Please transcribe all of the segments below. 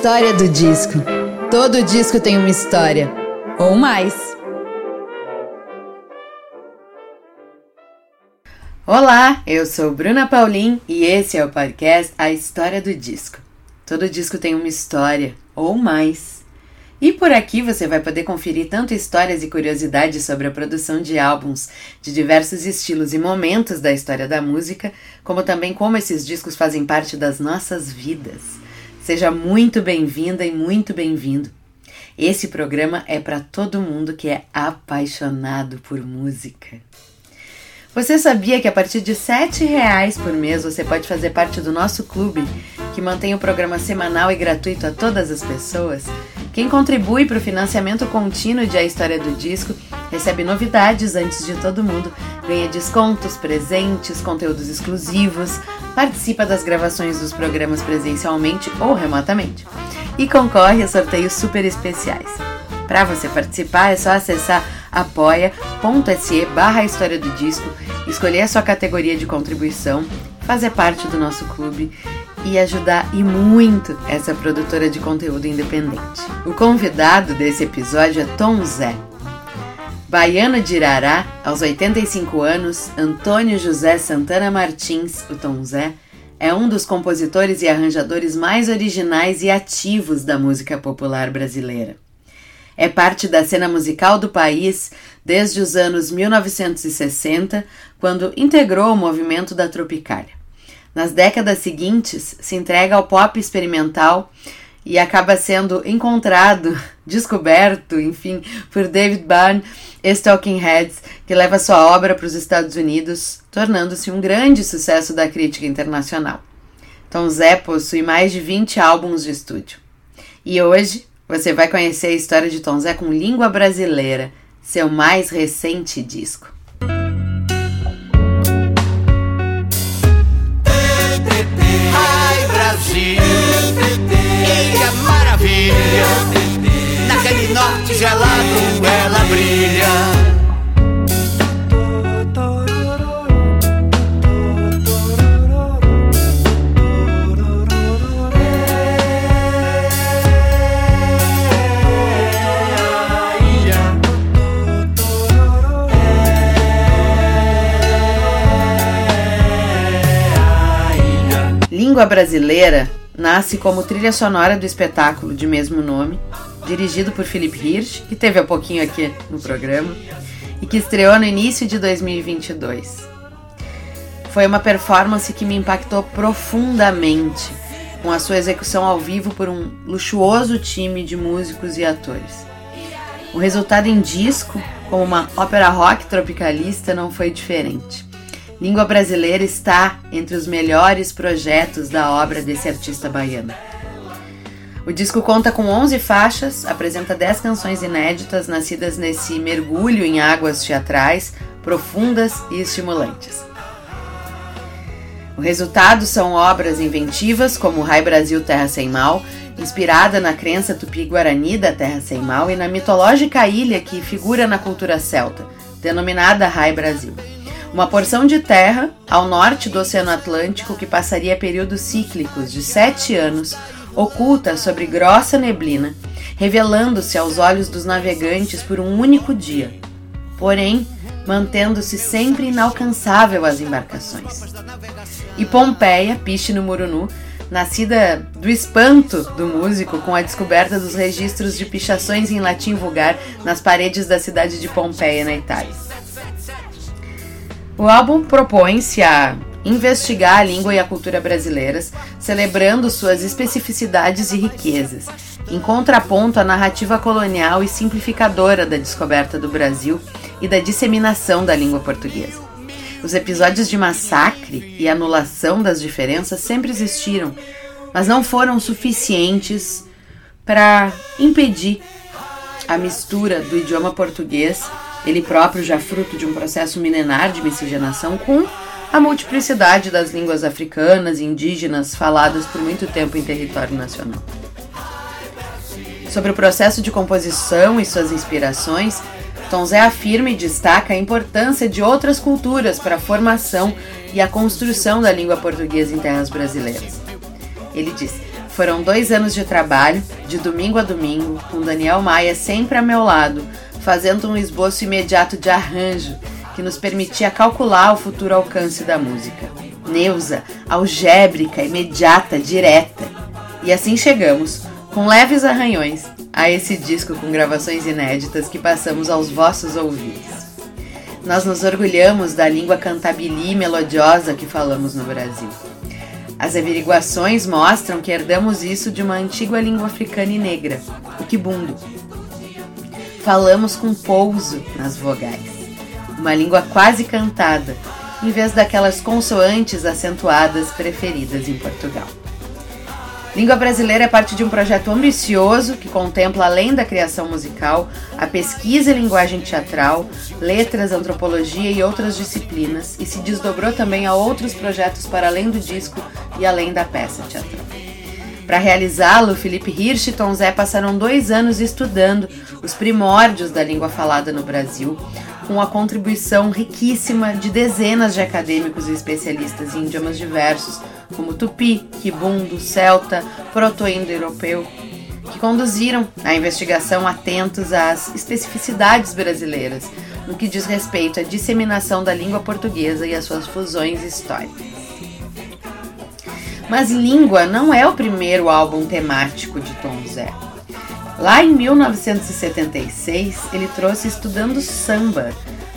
História do disco. Todo disco tem uma história, ou mais. Olá, eu sou Bruna Paulin e esse é o podcast A História do Disco. Todo disco tem uma história, ou mais. E por aqui você vai poder conferir tanto histórias e curiosidades sobre a produção de álbuns de diversos estilos e momentos da história da música, como também como esses discos fazem parte das nossas vidas. Seja muito bem-vinda e muito bem-vindo. Esse programa é para todo mundo que é apaixonado por música. Você sabia que a partir de R$ reais por mês você pode fazer parte do nosso clube, que mantém o programa semanal e gratuito a todas as pessoas? Quem contribui para o financiamento contínuo de A História do Disco recebe novidades antes de todo mundo, ganha descontos, presentes, conteúdos exclusivos, participa das gravações dos programas presencialmente ou remotamente e concorre a sorteios super especiais. Para você participar é só acessar apoia.se barra História do Disco, escolher a sua categoria de contribuição, fazer parte do nosso clube e ajudar e muito essa produtora de conteúdo independente. O convidado desse episódio é Tom Zé. Baiano de Irará, aos 85 anos, Antônio José Santana Martins, o Tom Zé, é um dos compositores e arranjadores mais originais e ativos da música popular brasileira. É parte da cena musical do país desde os anos 1960, quando integrou o movimento da Tropicália. Nas décadas seguintes, se entrega ao pop experimental e acaba sendo encontrado, descoberto, enfim, por David Byrne e Talking Heads, que leva sua obra para os Estados Unidos, tornando-se um grande sucesso da crítica internacional. Tom Zé possui mais de 20 álbuns de estúdio. E hoje você vai conhecer a história de Tom Zé com língua brasileira, seu mais recente disco. Brasil, ilha maravilha, naquele norte gelado ela brilha. Língua Brasileira nasce como trilha sonora do espetáculo de mesmo nome, dirigido por Philip Hirsch, que teve há pouquinho aqui no programa, e que estreou no início de 2022. Foi uma performance que me impactou profundamente, com a sua execução ao vivo por um luxuoso time de músicos e atores. O resultado em disco, como uma ópera rock tropicalista, não foi diferente. Língua Brasileira está entre os melhores projetos da obra desse artista baiano. O disco conta com 11 faixas, apresenta 10 canções inéditas nascidas nesse mergulho em águas teatrais profundas e estimulantes. O resultado são obras inventivas como Rai Brasil Terra Sem Mal, inspirada na crença tupi-guarani da Terra Sem Mal e na mitológica ilha que figura na cultura celta, denominada Rai Brasil uma porção de terra ao norte do Oceano Atlântico que passaria períodos cíclicos de sete anos, oculta sobre grossa neblina, revelando-se aos olhos dos navegantes por um único dia, porém mantendo-se sempre inalcançável às embarcações. E Pompeia, piche no Murunu, nascida do espanto do músico com a descoberta dos registros de pichações em latim vulgar nas paredes da cidade de Pompeia, na Itália. O álbum propõe-se a investigar a língua e a cultura brasileiras, celebrando suas especificidades e riquezas, em contraponto à narrativa colonial e simplificadora da descoberta do Brasil e da disseminação da língua portuguesa. Os episódios de massacre e anulação das diferenças sempre existiram, mas não foram suficientes para impedir a mistura do idioma português ele próprio já fruto de um processo milenar de miscigenação com a multiplicidade das línguas africanas e indígenas faladas por muito tempo em território nacional. Sobre o processo de composição e suas inspirações, Tom Zé afirma e destaca a importância de outras culturas para a formação e a construção da língua portuguesa em terras brasileiras. Ele diz: Foram dois anos de trabalho, de domingo a domingo, com Daniel Maia sempre a meu lado, fazendo um esboço imediato de arranjo que nos permitia calcular o futuro alcance da música. Neuza, algébrica, imediata, direta. E assim chegamos, com leves arranhões, a esse disco com gravações inéditas que passamos aos vossos ouvidos. Nós nos orgulhamos da língua cantabili melodiosa que falamos no Brasil. As averiguações mostram que herdamos isso de uma antiga língua africana e negra, o kibundo. Falamos com pouso nas vogais, uma língua quase cantada, em vez daquelas consoantes acentuadas preferidas em Portugal. Língua Brasileira é parte de um projeto ambicioso que contempla, além da criação musical, a pesquisa em linguagem teatral, letras, antropologia e outras disciplinas, e se desdobrou também a outros projetos para além do disco e além da peça teatral. Para realizá-lo, Felipe Hirsch e Tom Zé passaram dois anos estudando os primórdios da língua falada no Brasil, com a contribuição riquíssima de dezenas de acadêmicos e especialistas em idiomas diversos, como tupi, kibundo, celta, proto-indo-europeu, que conduziram a investigação atentos às especificidades brasileiras no que diz respeito à disseminação da língua portuguesa e às suas fusões históricas. Mas Língua não é o primeiro álbum temático de Tom Zé. Lá em 1976, ele trouxe Estudando Samba,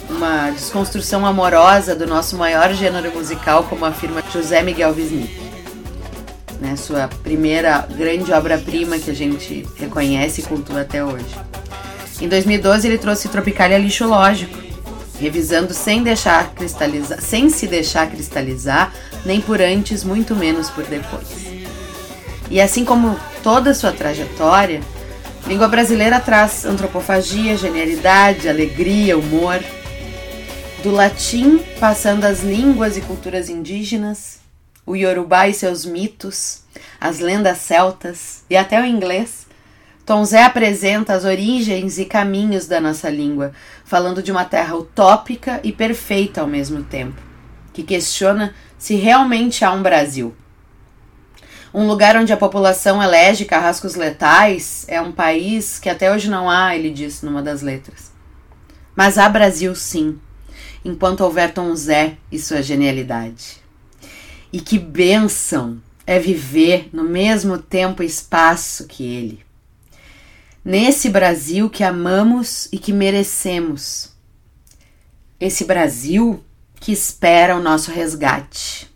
uma desconstrução amorosa do nosso maior gênero musical, como afirma José Miguel Wisnik. Né, sua primeira grande obra-prima que a gente reconhece e cultua até hoje. Em 2012 ele trouxe Tropicalia Lixo Lógico, revisando sem deixar cristalizar, sem se deixar cristalizar, nem por antes, muito menos por depois. E assim como toda sua trajetória, Língua brasileira traz antropofagia, genialidade, alegria, humor. Do latim, passando as línguas e culturas indígenas, o iorubá e seus mitos, as lendas celtas e até o inglês, Tom Zé apresenta as origens e caminhos da nossa língua, falando de uma terra utópica e perfeita ao mesmo tempo, que questiona se realmente há um Brasil. Um lugar onde a população elege carrascos letais é um país que até hoje não há, ele disse numa das letras. Mas há Brasil sim, enquanto houver Tom Zé e sua genialidade. E que bênção é viver no mesmo tempo e espaço que ele. Nesse Brasil que amamos e que merecemos. Esse Brasil que espera o nosso resgate.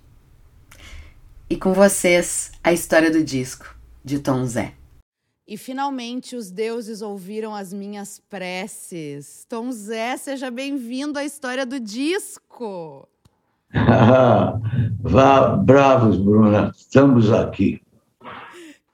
E com vocês, a história do disco de Tom Zé. E finalmente os deuses ouviram as minhas preces. Tom Zé, seja bem-vindo à história do disco. Vá, bravos, Bruna, estamos aqui.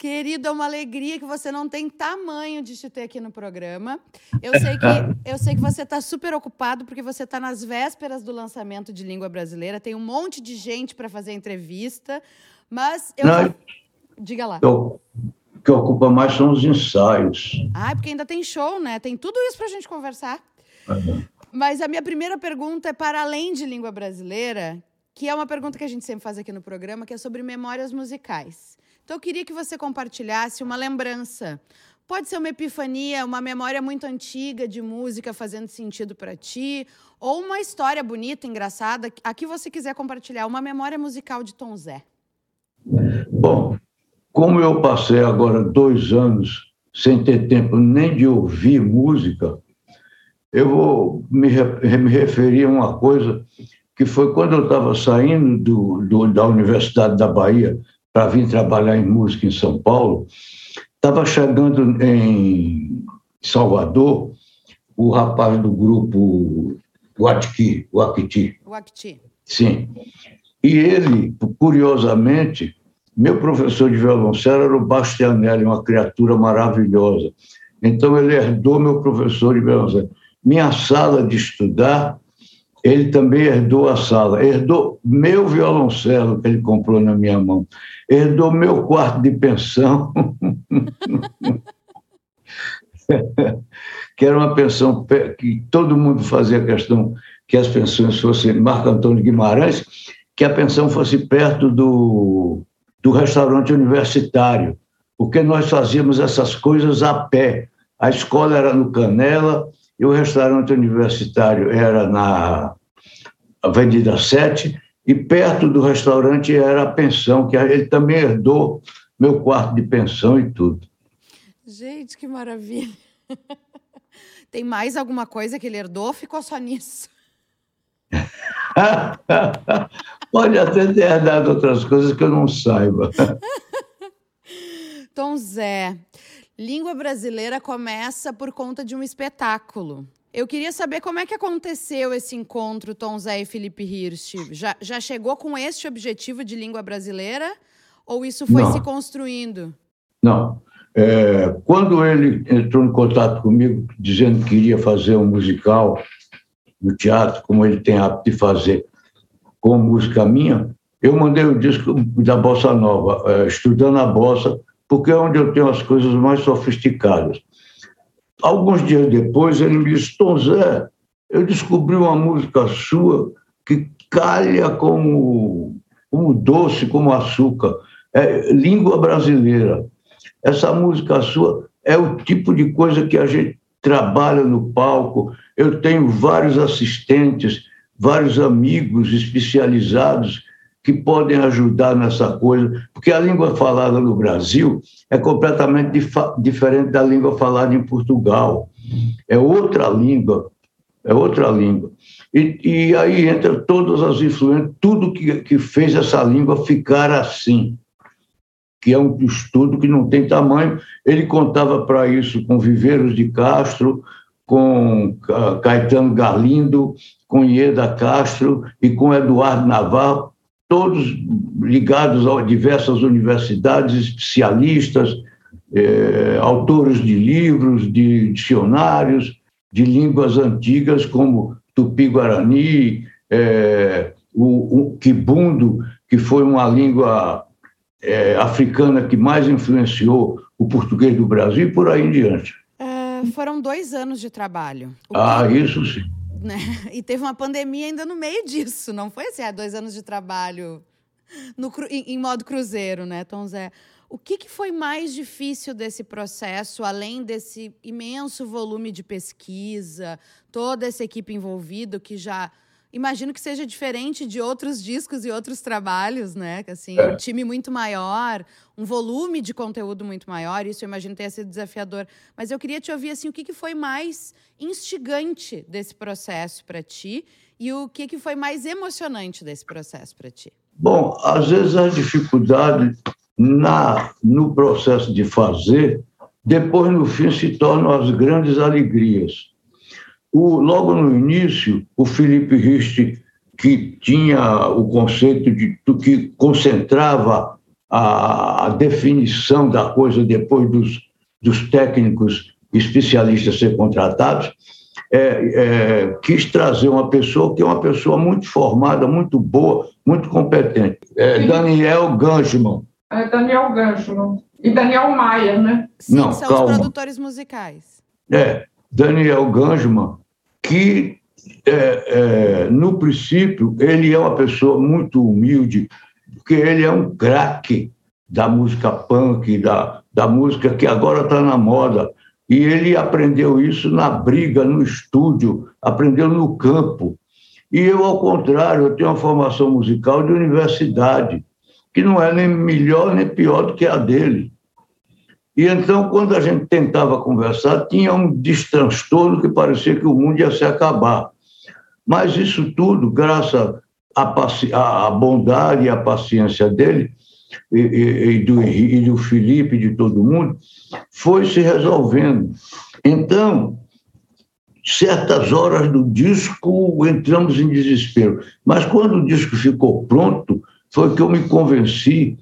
Querido, é uma alegria que você não tem tamanho de te ter aqui no programa. Eu sei que, eu sei que você está super ocupado porque você está nas vésperas do lançamento de Língua Brasileira. Tem um monte de gente para fazer entrevista, mas eu. Não, Diga lá. O que ocupa mais são os ensaios. Ah, porque ainda tem show, né? Tem tudo isso para a gente conversar. Uhum. Mas a minha primeira pergunta é para além de língua brasileira, que é uma pergunta que a gente sempre faz aqui no programa, que é sobre memórias musicais. Então eu queria que você compartilhasse uma lembrança. Pode ser uma epifania, uma memória muito antiga de música fazendo sentido para ti, ou uma história bonita, engraçada, a que você quiser compartilhar, uma memória musical de Tom Zé. Bom, como eu passei agora dois anos sem ter tempo nem de ouvir música, eu vou me, me referir a uma coisa que foi quando eu estava saindo do, do, da Universidade da Bahia para vir trabalhar em música em São Paulo, estava chegando em Salvador o rapaz do grupo Guatiki, Guakiti. Guakiti. Sim. E ele, curiosamente, meu professor de violoncelo era o Bastianelli, uma criatura maravilhosa. Então ele herdou meu professor de violoncelo. Minha sala de estudar ele também herdou a sala, herdou meu violoncelo que ele comprou na minha mão, herdou meu quarto de pensão, que era uma pensão que todo mundo fazia questão que as pensões fossem Marco Antônio Guimarães, que a pensão fosse perto do, do restaurante universitário, porque nós fazíamos essas coisas a pé. A escola era no Canela e o restaurante universitário era na Avenida 7, e perto do restaurante era a pensão, que ele também herdou meu quarto de pensão e tudo. Gente, que maravilha! Tem mais alguma coisa que ele herdou ou ficou só nisso? Pode até ter herdado outras coisas que eu não saiba. Tom Zé, língua brasileira começa por conta de um espetáculo. Eu queria saber como é que aconteceu esse encontro, Tom Zé e Felipe Hirsch. Já, já chegou com este objetivo de língua brasileira ou isso foi não. se construindo? Não. É, quando ele entrou em contato comigo, dizendo que iria fazer um musical no teatro, como ele tem hábito de fazer, com música minha, eu mandei o disco da Bossa Nova, é, estudando a bossa, porque é onde eu tenho as coisas mais sofisticadas. Alguns dias depois, ele me disse: Tom Zé, eu descobri uma música sua que calha como, como doce, como açúcar. É língua brasileira. Essa música sua é o tipo de coisa que a gente trabalha no palco. Eu tenho vários assistentes, vários amigos especializados que podem ajudar nessa coisa, porque a língua falada no Brasil é completamente dif diferente da língua falada em Portugal. É outra língua, é outra língua. E, e aí entra todas as influências, tudo que, que fez essa língua ficar assim que é um estudo que não tem tamanho. Ele contava para isso com Viveiros de Castro, com Caetano Galindo, com Ieda Castro e com Eduardo Navarro, todos ligados a diversas universidades, especialistas, eh, autores de livros, de dicionários, de línguas antigas como Tupi-Guarani, eh, o, o Kibundo, que foi uma língua é, africana que mais influenciou o português do Brasil e por aí em diante. É, foram dois anos de trabalho. ah, que... isso sim. Né? E teve uma pandemia ainda no meio disso, não foi assim, ah, dois anos de trabalho no, em, em, modo cruzeiro, né, Tom Zé? O que, que foi mais difícil desse processo, além desse imenso volume de pesquisa, toda essa equipe envolvida que já imagino que seja diferente de outros discos e outros trabalhos, né? Assim, é. um time muito maior, um volume de conteúdo muito maior, isso eu imagino tenha sido desafiador. Mas eu queria te ouvir assim, o que, que foi mais instigante desse processo para ti e o que, que foi mais emocionante desse processo para ti? Bom, às vezes a dificuldade na no processo de fazer, depois no fim se tornam as grandes alegrias. O, logo no início, o Felipe Rist, que tinha o conceito de do que concentrava a, a, definição da coisa depois dos, dos técnicos especialistas ser contratados, é, é, quis trazer uma pessoa que é uma pessoa muito formada, muito boa, muito competente. É, Daniel Ganchman. É Daniel Ganchman. E Daniel Maia, né? Sim, Não, são calma. os produtores musicais. É, Daniel Ganchman que, é, é, no princípio, ele é uma pessoa muito humilde, porque ele é um craque da música punk, da, da música que agora está na moda. E ele aprendeu isso na briga, no estúdio, aprendeu no campo. E eu, ao contrário, eu tenho uma formação musical de universidade, que não é nem melhor nem pior do que a dele. E então, quando a gente tentava conversar, tinha um destranstorno que parecia que o mundo ia se acabar. Mas isso tudo, graças à, bondade e à paciência dele, e, e, e, do, e do Felipe, de todo mundo, foi se resolvendo. Então, certas horas do disco entramos em desespero. Mas quando o disco ficou pronto, foi que eu me convenci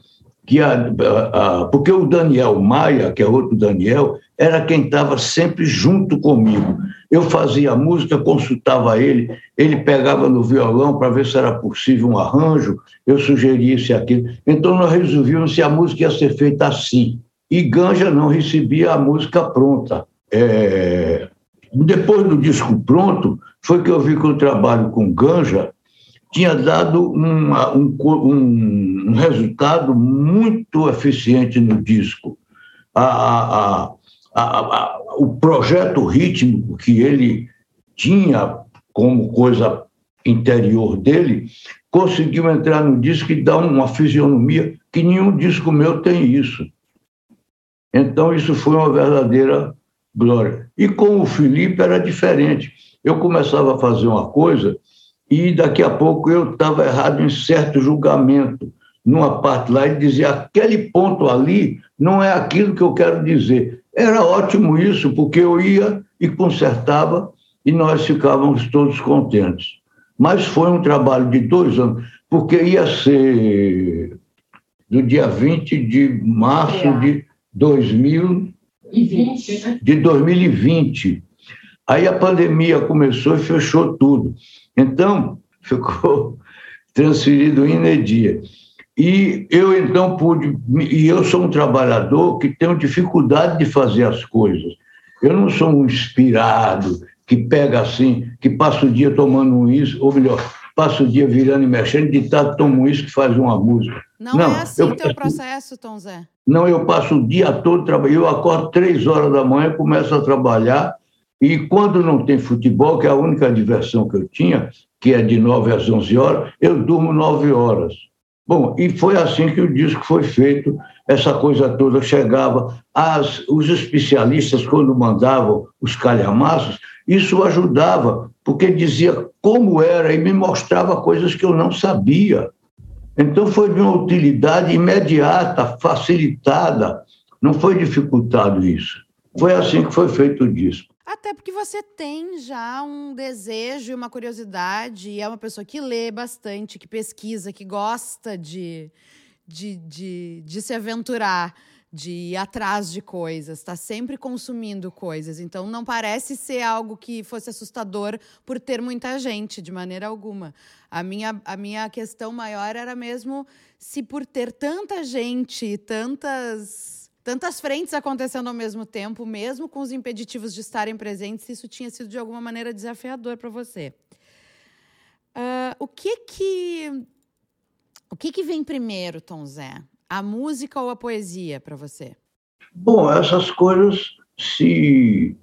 que a, a, porque o Daniel Maia, que é outro Daniel, era quem estava sempre junto comigo. Eu fazia a música, consultava ele, ele pegava no violão para ver se era possível um arranjo, eu sugeria isso e aquilo. Então nós resolvíamos se a música ia ser feita assim. E Ganja não recebia a música pronta. É... Depois do disco pronto, foi que eu vi que o trabalho com Ganja tinha dado uma, um, um, resultado muito eficiente no disco. A, a, a, o projeto rítmico que ele tinha como coisa interior dele conseguiu entrar no disco e dar uma fisionomia que nenhum disco meu tem isso. Então, isso foi uma verdadeira glória. E com o Felipe era diferente. Eu começava a fazer uma coisa e daqui a pouco eu estava errado em certo julgamento, numa parte lá, e dizia: aquele ponto ali não é aquilo que eu quero dizer. Era ótimo isso, porque eu ia e consertava e nós ficávamos todos contentes. Mas foi um trabalho de dois anos, porque ia ser do dia 20 de março é. de 2020. Né? De 2020. Aí a pandemia começou e fechou tudo. Então, ficou transferido em energia. E eu então pude, e eu sou um trabalhador que tenho dificuldade de fazer as coisas. Eu não sou um inspirado que pega assim, que passa o dia tomando um isso, ou melhor, passa o dia virando e mexendo, de tanto toma um isso que faz uma música. Não, não é assim o teu processo, Tom Zé? Não, eu passo o dia todo trabalhando. Eu acordo três horas da manhã, começo a trabalhar, e quando não tem futebol, que é a única diversão que eu tinha, que é de nove às onze horas, eu durmo nove horas. Bom, e foi assim que o disco foi feito, essa coisa toda chegava. As, os especialistas, quando mandavam os calhamaços, isso ajudava, porque dizia como era e me mostrava coisas que eu não sabia. Então foi de uma utilidade imediata, facilitada, não foi dificultado isso. Foi assim que foi feito o disco. Até porque você tem já um desejo e uma curiosidade, e é uma pessoa que lê bastante, que pesquisa, que gosta de, de, de, de se aventurar de ir atrás de coisas, está sempre consumindo coisas. Então não parece ser algo que fosse assustador por ter muita gente, de maneira alguma. A minha, a minha questão maior era mesmo se por ter tanta gente, tantas tantas frentes acontecendo ao mesmo tempo, mesmo com os impeditivos de estarem presentes, isso tinha sido de alguma maneira desafiador para você. Uh, o que que o que que vem primeiro, Tom Zé? A música ou a poesia para você? Bom, essas coisas se,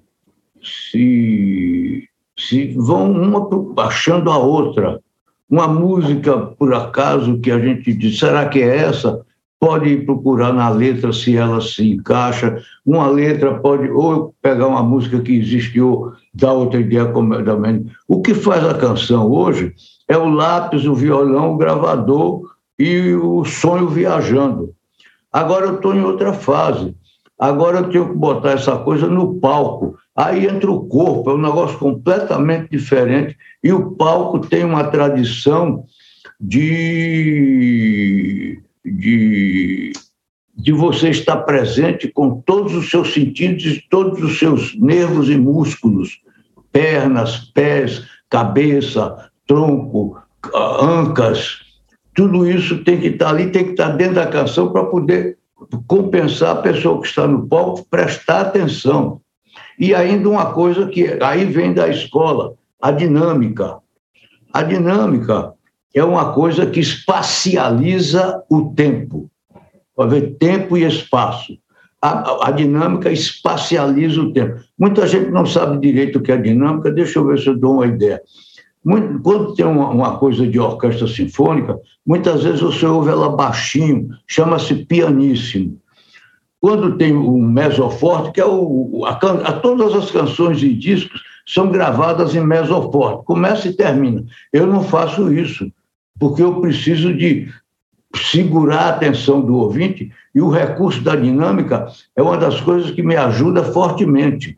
se, se vão uma achando a outra. Uma música, por acaso, que a gente diz, será que é essa? Pode procurar na letra se ela se encaixa. Uma letra pode, ou pegar uma música que existiu, dar outra ideia completamente. O que faz a canção hoje é o lápis, o violão, o gravador e o sonho viajando. Agora eu estou em outra fase. Agora eu tenho que botar essa coisa no palco. Aí entra o corpo, é um negócio completamente diferente. E o palco tem uma tradição de, de, de você estar presente com todos os seus sentidos e todos os seus nervos e músculos pernas, pés, cabeça, tronco, ancas tudo isso tem que estar ali, tem que estar dentro da canção para poder compensar a pessoa que está no palco, prestar atenção. E ainda uma coisa que aí vem da escola, a dinâmica. A dinâmica é uma coisa que espacializa o tempo. Pode ver tempo e espaço. A, a, dinâmica espacializa o tempo. Muita gente não sabe direito o que é dinâmica, deixa eu ver se eu dou uma ideia. Quando tem uma, uma, coisa de orquestra sinfônica, muitas vezes você ouve ela baixinho, chama-se pianíssimo. Quando tem o mesoforte, que é o. A, a, todas as canções e discos são gravadas em mesoforte, começa e termina. Eu não faço isso, porque eu preciso de segurar a atenção do ouvinte e o recurso da dinâmica é uma das coisas que me ajuda fortemente.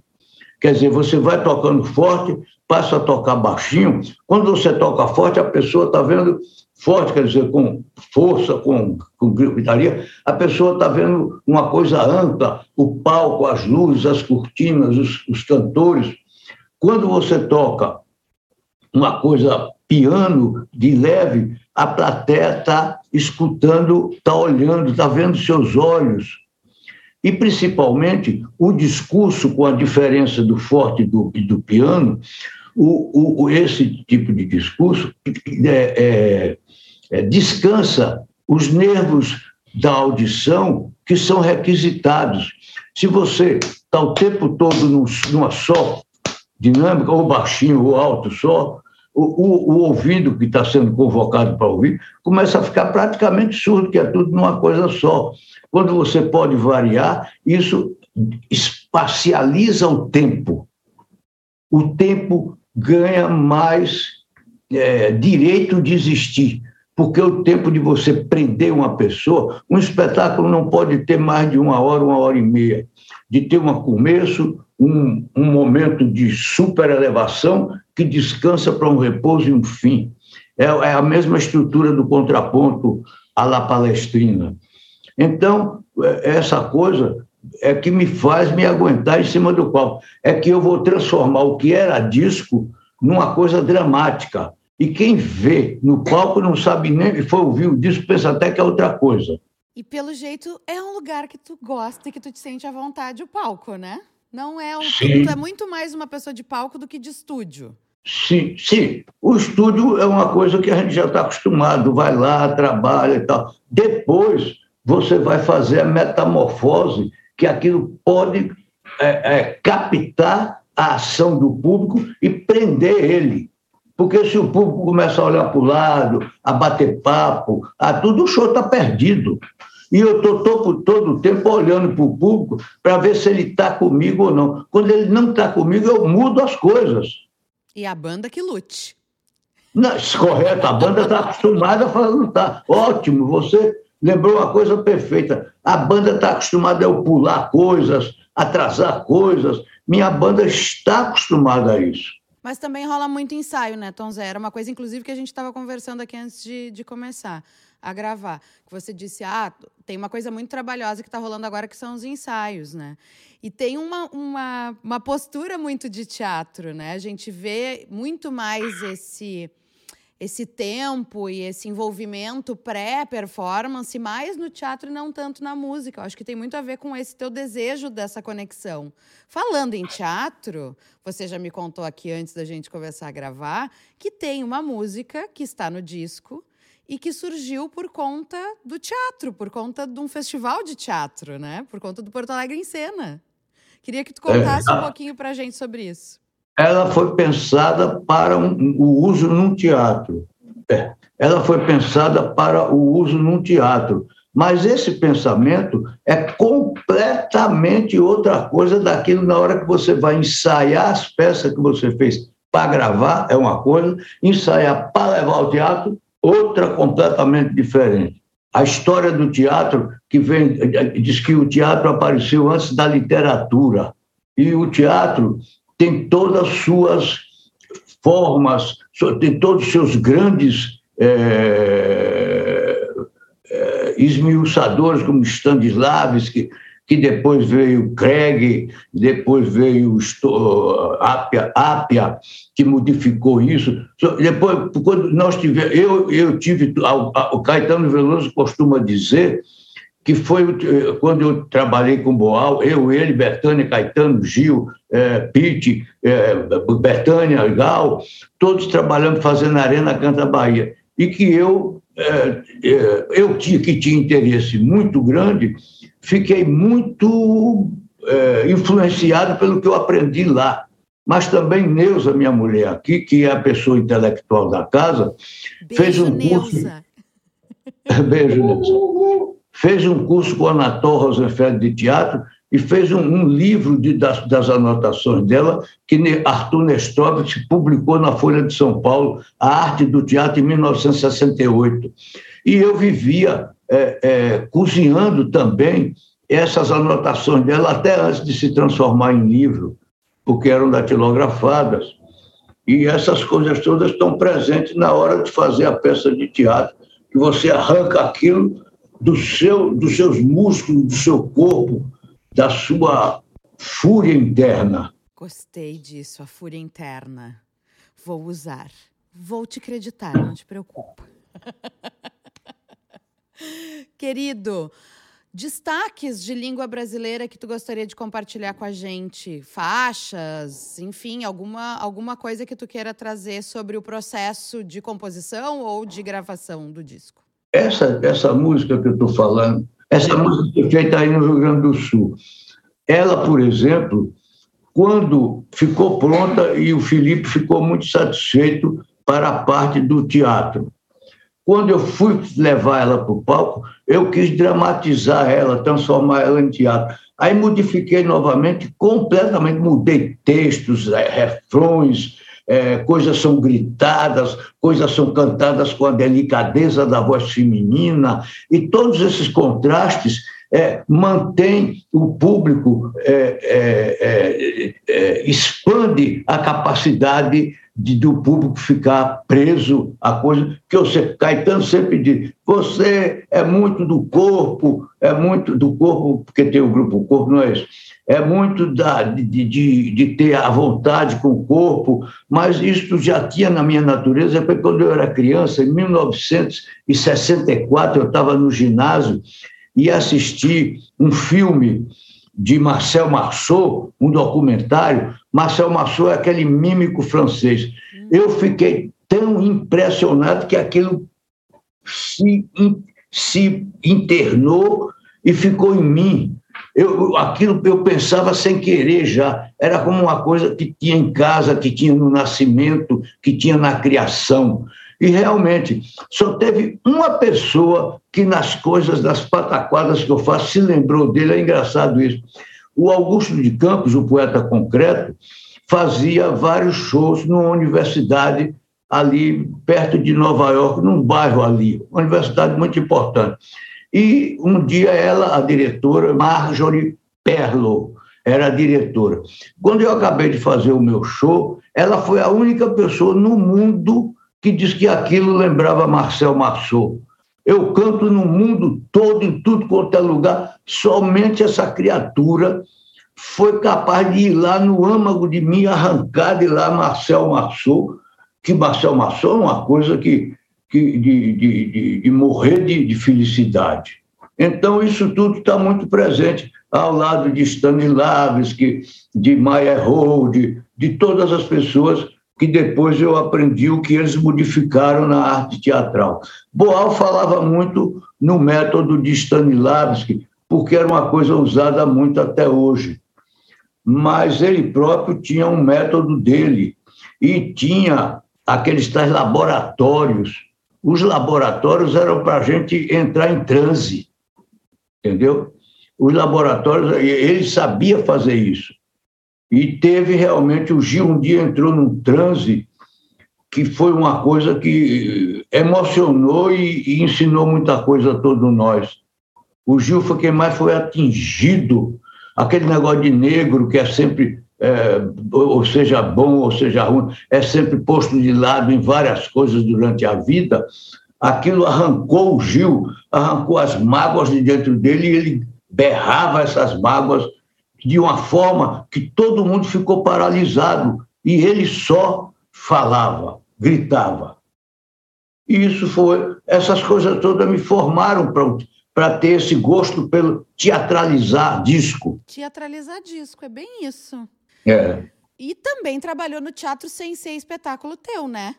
Quer dizer, você vai tocando forte, passa a tocar baixinho. Quando você toca forte, a pessoa está vendo forte, quer dizer, com força, com, com gritaria, a pessoa está vendo uma coisa ampla, o palco, as luzes, as cortinas, os, os cantores. Quando você toca uma coisa piano, de leve, a plateia está escutando, está olhando, está vendo seus olhos, e, principalmente, o discurso com a diferença do forte e do, do piano, o, o, esse tipo de discurso é, é, é, descansa os nervos da audição que são requisitados. Se você está o tempo todo num, numa só dinâmica, ou baixinho ou alto só, o, o, o ouvido que está sendo convocado para ouvir começa a ficar praticamente surdo, que é tudo numa coisa só. Quando você pode variar, isso espacializa o tempo. O tempo ganha mais é, direito de existir, porque o tempo de você prender uma pessoa, um espetáculo não pode ter mais de uma hora, uma hora e meia, de ter um começo, um, um momento de super elevação que descansa para um repouso e um fim. É, é a mesma estrutura do contraponto à la palestrina. Então, é, essa coisa é que me faz me aguentar em cima do palco. É que eu vou transformar o que era disco numa coisa dramática. E quem vê no palco não sabe nem, foi ouvir o disco, pensa até que é outra coisa. E pelo jeito é um lugar que tu gosta e que tu te sente à vontade o palco, né? Não é um, sim. tu é muito mais uma pessoa de palco do que de estúdio. Sim, sim. O estúdio é uma coisa que a gente já está acostumado, vai lá, trabalha e tal. Depois você vai fazer a metamorfose que aquilo pode é, é, captar a ação do público e prender ele. Porque se o público começa a olhar para o lado, a bater papo, a tudo, o show está perdido. E eu estou todo, todo o tempo olhando para o público para ver se ele está comigo ou não. Quando ele não está comigo, eu mudo as coisas. E a banda que lute. Não, correto, a banda está acostumada a falar, tá ótimo, você lembrou uma coisa perfeita. A banda está acostumada a pular coisas, atrasar coisas. Minha banda está acostumada a isso. Mas também rola muito ensaio, né, Tom Zé? Era uma coisa, inclusive, que a gente estava conversando aqui antes de, de começar a gravar. Que você disse, ah, tem uma coisa muito trabalhosa que está rolando agora, que são os ensaios, né? E tem uma, uma, uma postura muito de teatro, né? A gente vê muito mais esse esse tempo e esse envolvimento pré-performance mais no teatro e não tanto na música. Eu acho que tem muito a ver com esse teu desejo dessa conexão. Falando em teatro, você já me contou aqui antes da gente começar a gravar que tem uma música que está no disco e que surgiu por conta do teatro, por conta de um festival de teatro, né? Por conta do Porto Alegre em Cena. Queria que tu contasse é, um pouquinho para a gente sobre isso. Ela foi pensada para um, o uso num teatro. É, ela foi pensada para o uso num teatro. Mas esse pensamento é completamente outra coisa daquilo na hora que você vai ensaiar as peças que você fez para gravar, é uma coisa, ensaiar para levar ao teatro outra completamente diferente. A história do teatro, que vem, diz que o teatro apareceu antes da literatura. E o teatro tem todas as suas formas, tem todos os seus grandes é, é, esmiuçadores, como Stanislavski, que depois veio Craig, depois veio Apia, Apia, que modificou isso. Depois, quando nós tivemos, eu, eu tive, o Caetano Veloso costuma dizer que foi quando eu trabalhei com Boal, eu, ele, Betânia, Caetano, Gil, é, Pete, é, Betânia, Gal, todos trabalhando, fazendo Arena Canta Bahia. E que eu, é, é, eu tinha, que tinha interesse muito grande fiquei muito é, influenciado pelo que eu aprendi lá. Mas também Neuza, minha mulher aqui, que é a pessoa intelectual da casa, Beijo, fez um curso. Neuza. Beijo, Neuza. Fez um curso com a Anatol Rosenfeld de teatro e fez um, um livro de, das, das, anotações dela, que Arthur Nestovitz publicou na Folha de São Paulo, A Arte do Teatro, em 1968. E eu vivia é, é, cozinhando também essas anotações dela até antes de se transformar em livro, porque eram datilografadas. E essas coisas todas estão presentes na hora de fazer a peça de teatro, que você arranca aquilo do seu, dos seus músculos, do seu corpo, da sua fúria interna. Gostei disso, a fúria interna. Vou usar. Vou te acreditar, não te preocupa. Querido, Destaques de língua brasileira que tu gostaria de compartilhar com a gente? Faixas, enfim, alguma, alguma coisa que tu queira trazer sobre o processo de composição ou de gravação do disco? Essa, essa música que eu estou falando, essa música foi feita aí no Rio Grande do Sul. Ela, por exemplo, quando ficou pronta e o Felipe ficou muito satisfeito para a parte do teatro. Quando eu fui levar ela para o palco, eu quis dramatizar ela, transformar ela em teatro. Aí modifiquei novamente, completamente mudei textos, é, refrões, é, coisas são gritadas, coisas são cantadas com a delicadeza da voz feminina, e todos esses contrastes é, mantém o público, é, é, é, é expande a capacidade de, do público ficar preso a coisa que eu sei, Caetano sempre diz, você é muito do corpo, é muito do corpo, porque tem o grupo Corpo, não é isso? É muito da, de, de, de ter a vontade com o corpo, mas isso já tinha na minha natureza, porque quando eu era criança, em 1964, eu estava no ginásio e assisti um filme de Marcel Marceau, um documentário. Marcel Marceau é aquele mímico francês. Eu fiquei tão impressionado que aquilo se, se internou e ficou em mim. Eu, aquilo eu pensava sem querer já. Era como uma coisa que tinha em casa, que tinha no nascimento, que tinha na criação. E realmente, só teve uma pessoa que nas coisas, das pataquadas que eu faço, se lembrou dele. É engraçado isso. O Augusto de Campos, o poeta concreto, fazia vários shows numa universidade ali perto de Nova York, num bairro ali, uma universidade muito importante. E um dia ela, a diretora, Marjorie Perlo, era a diretora. Quando eu acabei de fazer o meu show, ela foi a única pessoa no mundo que diz que aquilo lembrava Marcel Marceau. Eu canto no mundo todo, em tudo quanto é lugar, somente essa criatura foi capaz de ir lá no âmago de mim, arrancar de lá Marcel Marceau, que Marcel Marceau é uma coisa que, que de, de, de, de morrer de, de felicidade. Então, isso tudo está muito presente ao lado de Stanislavski, de Meyerhold, de, de todas as pessoas que depois eu aprendi o que eles modificaram na arte teatral. Boal falava muito no método de Stanislavski, porque era uma coisa usada muito até hoje. Mas ele próprio tinha um método dele e tinha aqueles tais laboratórios. Os laboratórios eram para a gente entrar em transe, entendeu? Os laboratórios, ele sabia fazer isso. E teve realmente, o Gil um dia entrou num transe que foi uma coisa que emocionou e, e ensinou muita coisa a todos nós. O Gil foi quem mais foi atingido, aquele negócio de negro que é sempre, é, ou seja bom ou seja ruim, é sempre posto de lado em várias coisas durante a vida. Aquilo arrancou o Gil, arrancou as mágoas de dentro dele e ele berrava essas mágoas de uma forma que todo mundo ficou paralisado e ele só falava, gritava. E isso foi, essas coisas todas me formaram para ter esse gosto pelo teatralizar disco. Teatralizar disco, é bem isso. É. E também trabalhou no teatro sem ser espetáculo teu, né?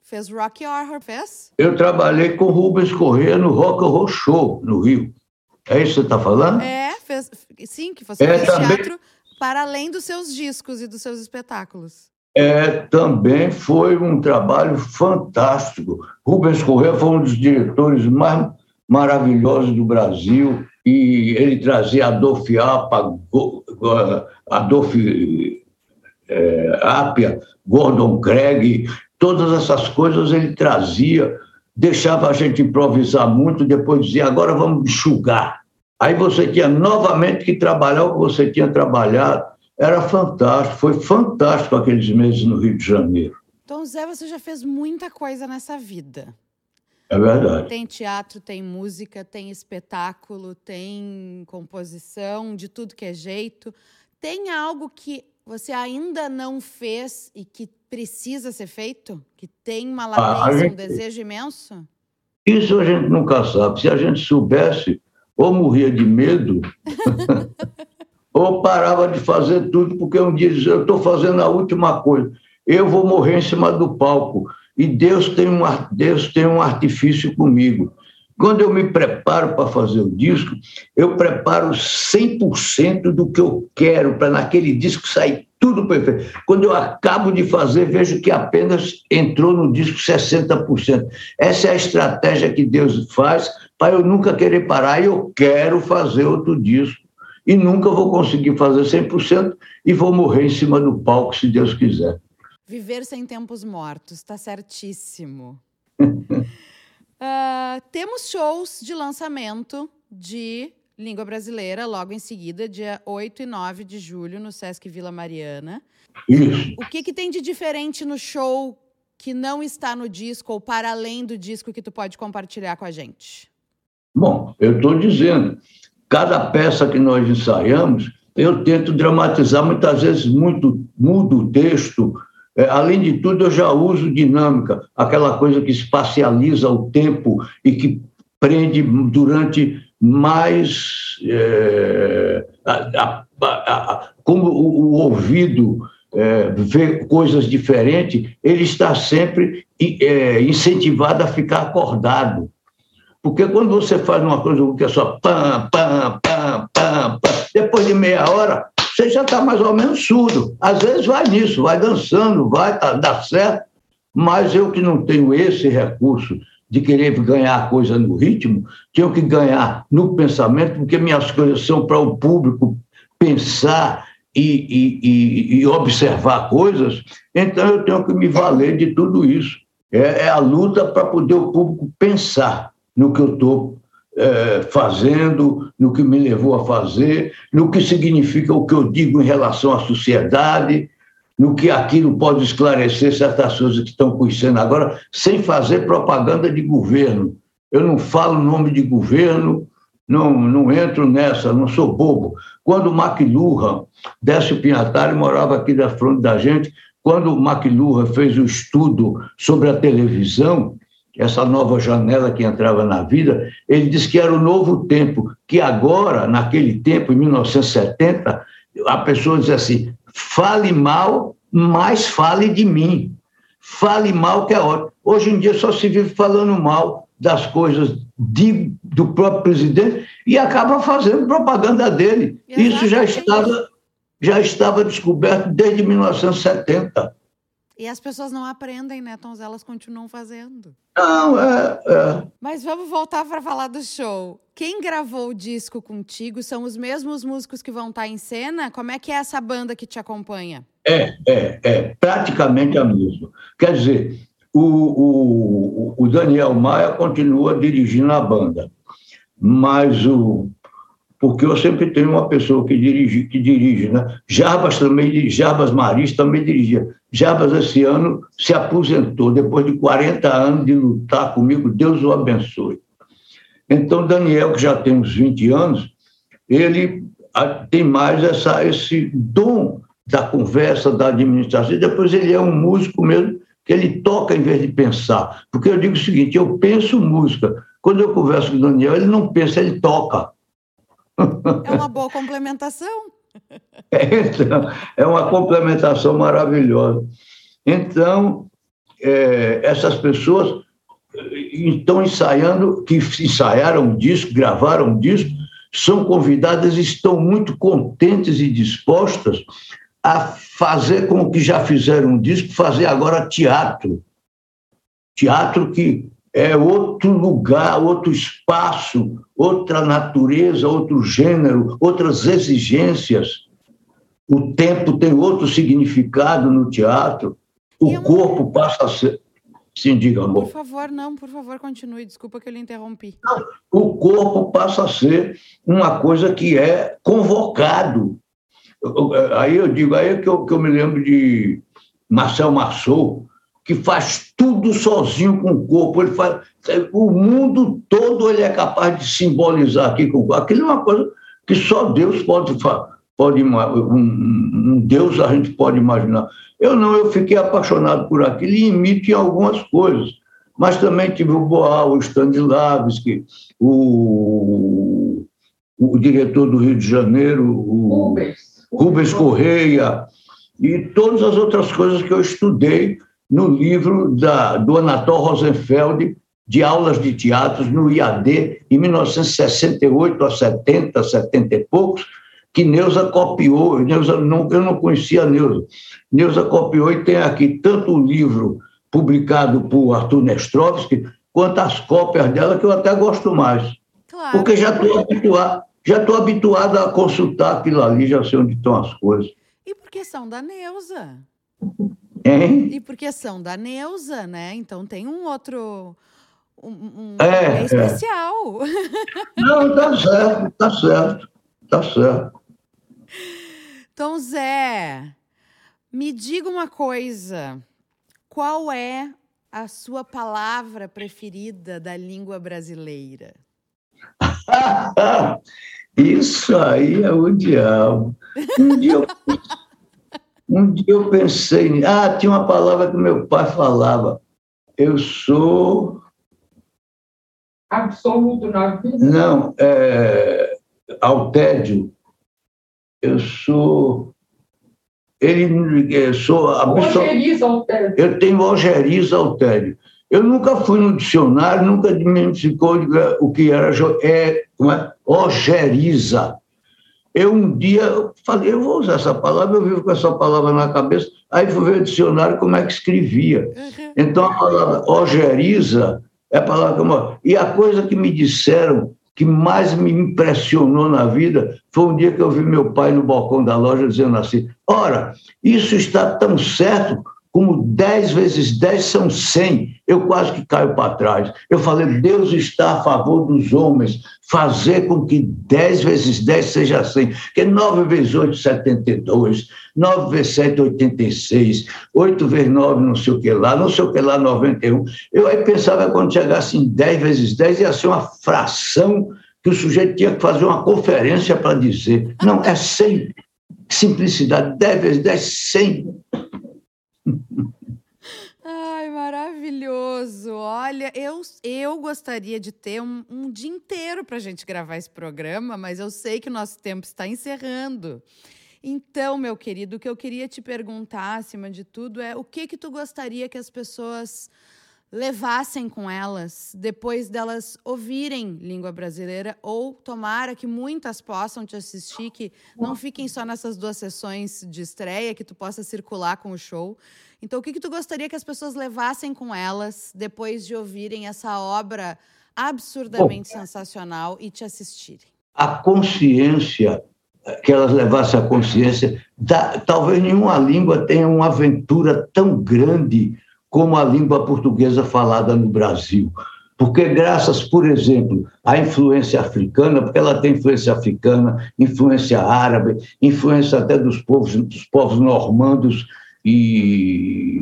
Fez Rock Horror, fez? Eu trabalhei com Rubens Corrêa no Rock Horror Show, no Rio. É isso que você está falando? É, fez, sim, que você é, fez também, teatro para além dos seus discos e dos seus espetáculos. É, também foi um trabalho fantástico. Rubens Correia foi um dos diretores mais maravilhosos do Brasil e ele trazia Adolf Apa, Adolf é, Apia, Gordon Craig, todas essas coisas ele trazia, deixava a gente improvisar muito, depois dizia, agora vamos enxugar. Aí você tinha novamente que trabalhar o que você tinha trabalhado. Era fantástico, foi fantástico aqueles meses no Rio de Janeiro. Então, Zé, você já fez muita coisa nessa vida. É verdade. Tem teatro, tem música, tem espetáculo, tem composição, de tudo que é jeito. Tem algo que você ainda não fez e que precisa ser feito? Que tem uma latência, ah, gente... um desejo imenso? Isso a gente nunca sabe. Se a gente soubesse, ou morria de medo, ou parava de fazer tudo, porque um dia dizia, eu estou fazendo a última coisa, eu vou morrer em cima do palco, e Deus tem um, Deus tem um artifício comigo. Quando eu me preparo para fazer o disco, eu preparo 100% do que eu quero para naquele disco sair tudo perfeito. Quando eu acabo de fazer, vejo que apenas entrou no disco 60%. Essa é a estratégia que Deus faz para eu nunca querer parar e eu quero fazer outro disco. E nunca vou conseguir fazer 100% e vou morrer em cima do palco, se Deus quiser. Viver sem tempos mortos, está certíssimo. uh, temos shows de lançamento de Língua Brasileira, logo em seguida, dia 8 e 9 de julho, no Sesc Vila Mariana. Isso. O que, que tem de diferente no show que não está no disco ou para além do disco que tu pode compartilhar com a gente? Bom, eu estou dizendo, cada peça que nós ensaiamos, eu tento dramatizar, muitas vezes muito mudo o texto. É, além de tudo, eu já uso dinâmica, aquela coisa que espacializa o tempo e que prende durante mais. É, a, a, a, como o, o ouvido é, vê coisas diferentes, ele está sempre é, incentivado a ficar acordado. Porque quando você faz uma coisa que é só pam, pam, pam, pam, pam, depois de meia hora, você já está mais ou menos surdo. Às vezes vai nisso, vai dançando, vai, tá, dá certo, mas eu que não tenho esse recurso de querer ganhar coisa no ritmo, tenho que ganhar no pensamento, porque minhas coisas são para o público pensar e, e, e, e, observar coisas, então eu tenho que me valer de tudo isso. É, é a luta para poder o público pensar no que eu estou é, fazendo, no que me levou a fazer, no que significa o que eu digo em relação à sociedade, no que aquilo pode esclarecer certas coisas que estão conhecendo agora, sem fazer propaganda de governo. Eu não falo nome de governo, não, não entro nessa, não sou bobo. Quando o McLuhan, Décio Pinhatari, morava aqui da frente da gente, quando o McLuhan fez o estudo sobre a televisão, essa nova janela que entrava na vida, ele disse que era o novo tempo, que agora, naquele tempo, em 1970, a pessoa diz assim, Fale mal, mas fale de mim. Fale mal, que é ótimo. Hoje em dia só se vive falando mal das coisas de, do próprio presidente e acaba fazendo propaganda dele. Exatamente. Isso já estava, já estava descoberto desde 1970. E as pessoas não aprendem, né, Tons? Elas continuam fazendo. Não, é. é. Mas vamos voltar para falar do show. Quem gravou o disco contigo são os mesmos músicos que vão estar tá em cena? Como é que é essa banda que te acompanha? É, é, é. Praticamente a mesma. Quer dizer, o, o, o Daniel Maia continua dirigindo a banda, mas o porque eu sempre tenho uma pessoa que dirige, que dirige né? Jarbas também, Jarbas Maris também dirigia. Jarbas esse ano se aposentou depois de 40 anos de lutar comigo, Deus o abençoe. Então Daniel, que já tem uns 20 anos, ele tem mais essa, esse dom da conversa, da administração, e depois ele é um músico mesmo, que ele toca em vez de pensar. Porque eu digo o seguinte, eu penso música. Quando eu converso com o Daniel, ele não pensa, ele toca. É uma boa complementação. É, então, é uma complementação maravilhosa. Então, é, essas pessoas estão ensaiando, que ensaiaram um disco, gravaram um disco, são convidadas e estão muito contentes e dispostas a fazer como que já fizeram um disco, fazer agora teatro. Teatro que é outro lugar, outro espaço, outra natureza, outro gênero, outras exigências. O tempo tem outro significado no teatro. O eu... corpo passa a ser. Sim, diga, amor. Por favor, não, por favor, continue. Desculpa que eu lhe interrompi. Não, o corpo passa a ser uma coisa que é convocado. Aí eu digo, aí é que eu, que eu me lembro de Marcel Marceau, que faz tudo sozinho com o corpo. Ele faz, o mundo todo ele é capaz de simbolizar aqui com o corpo. Aquilo é uma coisa que só Deus pode pode um, um Deus a gente pode imaginar. Eu não, eu fiquei apaixonado por aquilo e imito em algumas coisas. Mas também tive o Boal, o Stanislavski, o o diretor do Rio de Janeiro, o Rubens. Rubens Correia, e todas as outras coisas que eu estudei no livro da, do Anatol Rosenfeld, de aulas de teatro no IAD, em 1968 a 70, 70 e poucos, que Neuza copiou. Neuza, não, eu não conhecia a Neuza. Neuza copiou e tem aqui tanto o livro publicado por Arthur Nestrovski, quanto as cópias dela, que eu até gosto mais. Claro. Porque já estou habituado, já estou habituado a consultar aquilo ali, já sei onde estão as coisas. E porque são da Neuza. Hein? E porque são da Neuza, né? Então tem um outro. Um, um- É, é especial. Não, tá certo, tá certo, tá certo. Então, Zé, me diga uma coisa. Qual é a sua palavra preferida da língua brasileira? Isso aí é o diabo. Um dia, eu, um dia eu pensei, ah, tinha uma palavra que meu pai falava. Eu sou, Absoluto na vida. não, é, ao tédio. Eu sou, ele, eu sou tédio. Eu tenho algeriza ao tédio. Eu nunca fui no dicionário, nunca me ficou o que era é, como é? algeriza. Eu um dia falei, eu vou usar essa palavra, eu vivo com essa palavra na cabeça, aí fui ver o dicionário como é que escrevia. Então a palavra algeriza é a palavra que eu... E a coisa que me disseram que mais me impressionou na vida foi um dia que eu vi meu pai no balcão da loja dizendo assim: Ora, isso está tão certo como 10 vezes 10 são 100. Eu quase que caio para trás. Eu falei: Deus está a favor dos homens, fazer com que 10 vezes 10 seja 100. Porque 9 vezes 8, 72. 9 vezes 7, 86. 8 vezes 9, não sei o que lá, não sei o que lá, 91. Eu aí pensava quando chegasse em 10 vezes 10 ia ser uma fração que o sujeito tinha que fazer uma conferência para dizer. Não, é 100. Simplicidade, 10 vezes 10, 100. Ai, maravilhoso. Olha, eu, eu gostaria de ter um, um dia inteiro para a gente gravar esse programa, mas eu sei que o nosso tempo está encerrando. Então, meu querido, o que eu queria te perguntar, acima de tudo, é o que que tu gostaria que as pessoas levassem com elas depois delas ouvirem língua brasileira ou tomara que muitas possam te assistir, que não fiquem só nessas duas sessões de estreia, que tu possa circular com o show. Então, o que, que tu gostaria que as pessoas levassem com elas depois de ouvirem essa obra absurdamente sensacional e te assistirem? A consciência, que elas levassem a consciência, da, talvez nenhuma língua tenha uma aventura tão grande como a língua portuguesa falada no Brasil. Porque, graças, por exemplo, à influência africana, porque ela tem influência africana, influência árabe, influência até dos povos, dos povos normandos e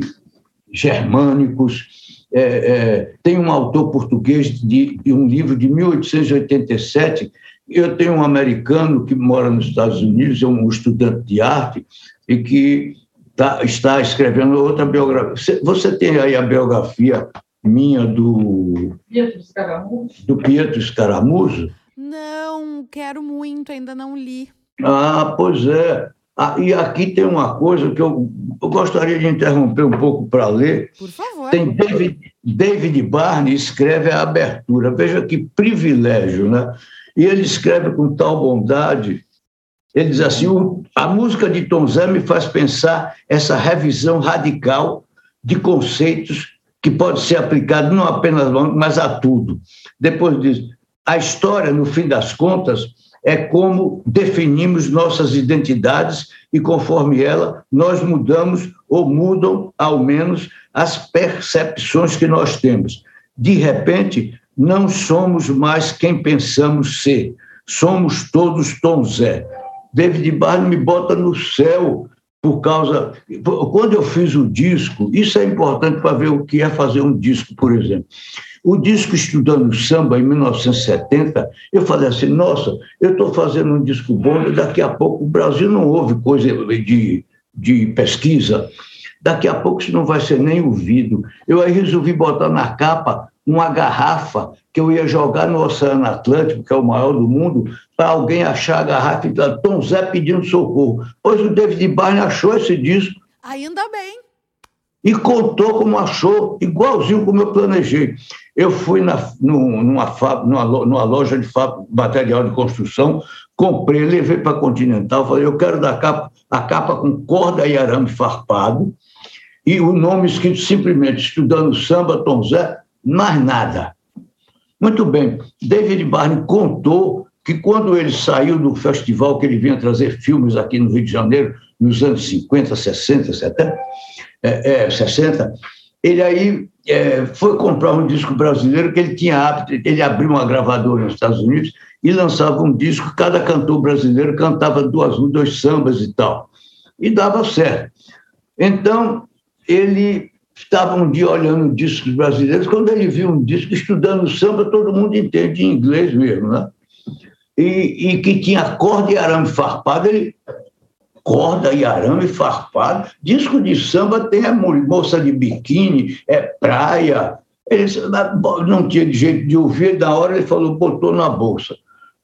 germânicos. É, é, tem um autor português de, de um livro de 1887. Eu tenho um americano que mora nos Estados Unidos, é um estudante de arte, e que tá, está escrevendo outra biografia. Você, você tem aí a biografia minha do, Pietro Escaramujo. do Pietro Escaramujo? Não, quero muito, ainda não li. Ah, pois é. Ah, e aqui tem uma coisa que eu, eu gostaria de interromper um pouco para ler. Por favor. Tem David, David Barney escreve a abertura. Veja que privilégio, né? E ele escreve com tal bondade. Ele diz assim: "O- a música de Tom Zé me faz pensar essa revisão radical de conceitos que pode ser aplicado não apenas a mas a tudo. Depois diz: a história, no fim das contas, é como definimos nossas identidades e, conforme ela, nós mudamos ou mudam, ao menos, as percepções que nós temos. De repente, não somos mais quem pensamos ser, somos todos Tom Zé. David Barney me bota no céu por causa. Quando eu fiz o disco, isso é importante para ver o que é fazer um disco, por exemplo. O disco Estudando Samba, em 1970, eu falei assim: nossa, eu estou fazendo um disco bom, e daqui a pouco o Brasil não houve coisa de, de pesquisa, daqui a pouco isso não vai ser nem ouvido. Eu aí resolvi botar na capa uma garrafa que eu ia jogar no Oceano Atlântico, que é o maior do mundo, para alguém achar a garrafa e falar, Tom Zé pedindo socorro. Pois o David Barney achou esse disco. Ainda bem. E contou como achou, igualzinho como eu planejei. Eu fui na, numa, numa, numa loja de material de construção, comprei, levei para a Continental, falei, eu quero dar capa, a capa com corda e arame farpado, e o nome escrito simplesmente estudando samba, Tom Zé, mais nada. Muito bem, David Barney contou que quando ele saiu do festival que ele vinha trazer filmes aqui no Rio de Janeiro, nos anos 50, 60, 70, é, é, 60, ele aí é, foi comprar um disco brasileiro que ele tinha hábito, ele abriu uma gravadora nos Estados Unidos e lançava um disco, cada cantor brasileiro cantava duas, dois sambas e tal. E dava certo. Então, ele estava um dia olhando discos brasileiros, quando ele viu um disco estudando samba, todo mundo entende em inglês mesmo, né? E, e que tinha corda e arame farpado, ele corda e arame farpado. Disco de samba tem a moça de biquíni, é praia. Ele não tinha jeito de ouvir, da hora ele falou, botou na bolsa.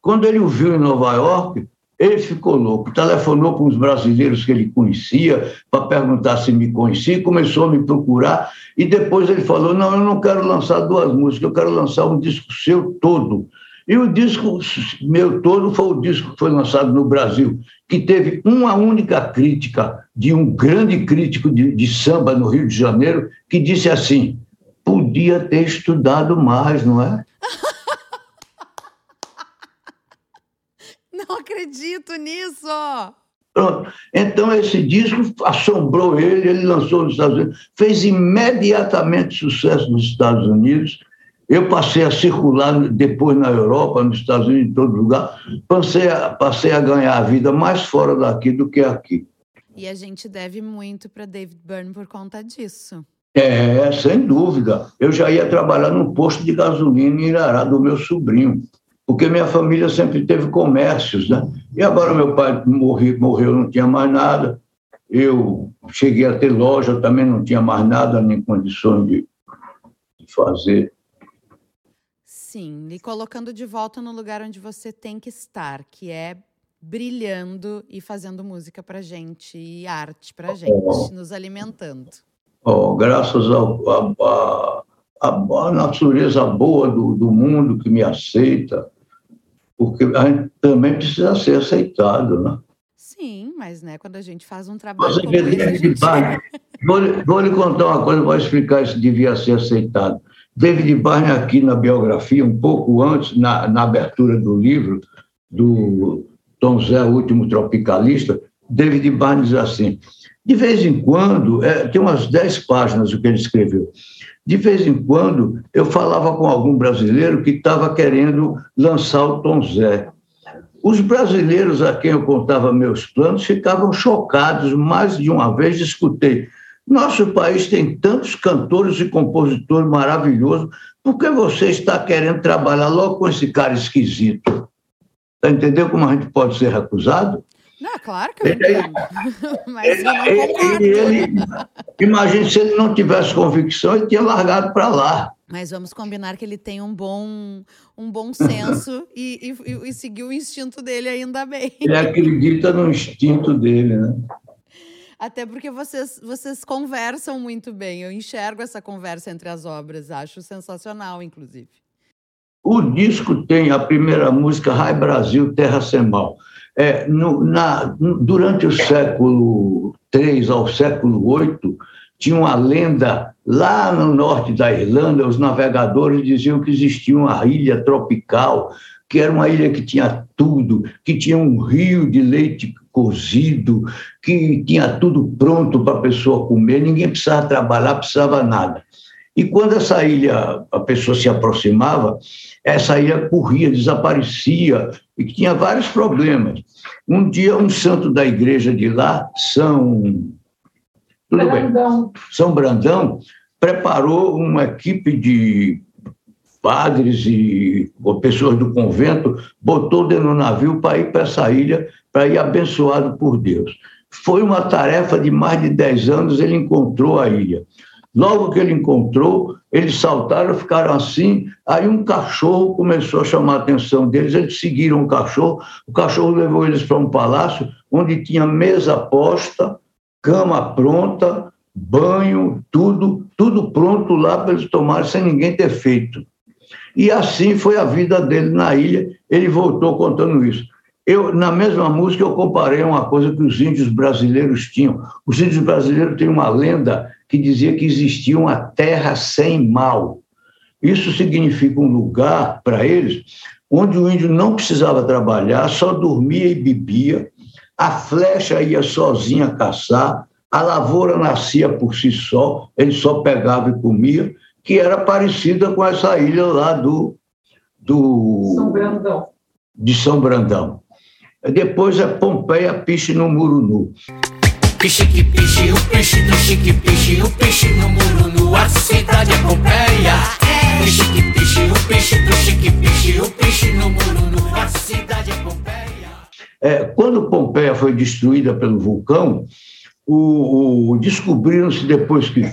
Quando ele o viu em Nova York, ele ficou louco, telefonou para os brasileiros que ele conhecia para perguntar se me conhecia, começou a me procurar e depois ele falou: Não, eu não quero lançar duas músicas, eu quero lançar um disco seu todo. E o disco meu todo foi o disco que foi lançado no Brasil, que teve uma única crítica de um grande crítico de, de samba no Rio de Janeiro, que disse assim: podia ter estudado mais, não é? Não acredito nisso! Pronto. Então, esse disco assombrou ele, ele lançou nos Estados Unidos, fez imediatamente sucesso nos Estados Unidos. Eu passei a circular depois na Europa, nos Estados Unidos, em todo lugar. Passei a, passei a ganhar a vida mais fora daqui do que aqui. E a gente deve muito para David Byrne por conta disso. É, sem dúvida. Eu já ia trabalhar no posto de gasolina em Irará do meu sobrinho porque minha família sempre teve comércios, né? E agora meu pai morreu, morreu não tinha mais nada. Eu cheguei a ter loja, também não tinha mais nada, nem condições de, de fazer. Sim, e colocando de volta no lugar onde você tem que estar, que é brilhando e fazendo música para gente e arte para gente, oh, nos alimentando. Oh, graças a, a, a, a natureza boa do, do mundo que me aceita, porque a gente também precisa ser aceitado, né? Sim, mas né, quando a gente faz um trabalho como esse, a gente... vou, vou lhe contar uma coisa, vou explicar se devia ser aceitado. David Barney, aqui na biografia, um pouco antes, na, na abertura do livro, do Tom Zé, o último tropicalista, David Barney diz assim, de vez em quando, é, tem umas dez páginas o que ele escreveu, de vez em quando, eu falava com algum brasileiro que estava querendo lançar o Tom Zé. Os brasileiros a quem eu contava meus planos ficavam chocados. Mais de uma vez escutei: nosso país tem tantos cantores e compositores maravilhosos, por que você está querendo trabalhar logo com esse cara esquisito? Está entendendo como a gente pode ser recusado? Não, claro que eu entendo. Mas ele, eu não concordo. Ele, ele, imagine se ele não tivesse convicção, ele tinha largado para lá. Mas vamos combinar que ele tem um bom, um bom senso e, e, e seguiu o instinto dele ainda bem. Ele acredita no instinto dele, né? Até porque vocês, vocês conversam muito bem. Eu enxergo essa conversa entre as obras. Acho sensacional, inclusive. O disco tem a primeira música, Rai Brasil, Terra Sem Mal é, no, na, durante o século III ao século VIII, tinha uma lenda lá no norte da Irlanda, os navegadores diziam que existia uma ilha tropical, que era uma ilha que tinha tudo, que tinha um rio de leite cozido, que tinha tudo pronto para a pessoa comer, ninguém precisava trabalhar, precisava nada. E quando essa ilha, a pessoa se aproximava, essa ilha corria, desaparecia, e tinha vários problemas. Um dia, um santo da igreja de lá, São. Tudo Brandão. Bem, São Brandão, preparou uma equipe de padres e pessoas do convento, botou dentro do navio para ir para essa ilha, para ir abençoado por Deus. Foi uma tarefa de mais de 10 anos, ele encontrou a ilha Logo que ele encontrou, eles saltaram, ficaram assim. Aí um cachorro começou a chamar a atenção deles. Eles seguiram o cachorro. O cachorro levou eles para um palácio onde tinha mesa posta, cama pronta, banho, tudo, tudo pronto lá para eles tomarem sem ninguém ter feito. E assim foi a vida dele na ilha. Ele voltou contando isso. Eu, na mesma música, eu comparei uma coisa que os índios brasileiros tinham. Os índios brasileiros têm uma lenda que dizia que existia uma terra sem mal. Isso significa um lugar para eles onde o índio não precisava trabalhar, só dormia e bebia, a flecha ia sozinha caçar, a lavoura nascia por si só, ele só pegava e comia, que era parecida com essa ilha lá do, do São Brandão. de São Brandão. Depois é Pompeia, Piche no Murunu. Piche que piche, o piche do chique piche, o piche no muro nu, a cidade é Pompeia. Piche que piche, o piche do chique piche, o piche no muro nu, a cidade é Pompeia. É, quando Pompeia foi destruída pelo vulcão, o, o- descobriram-se depois que,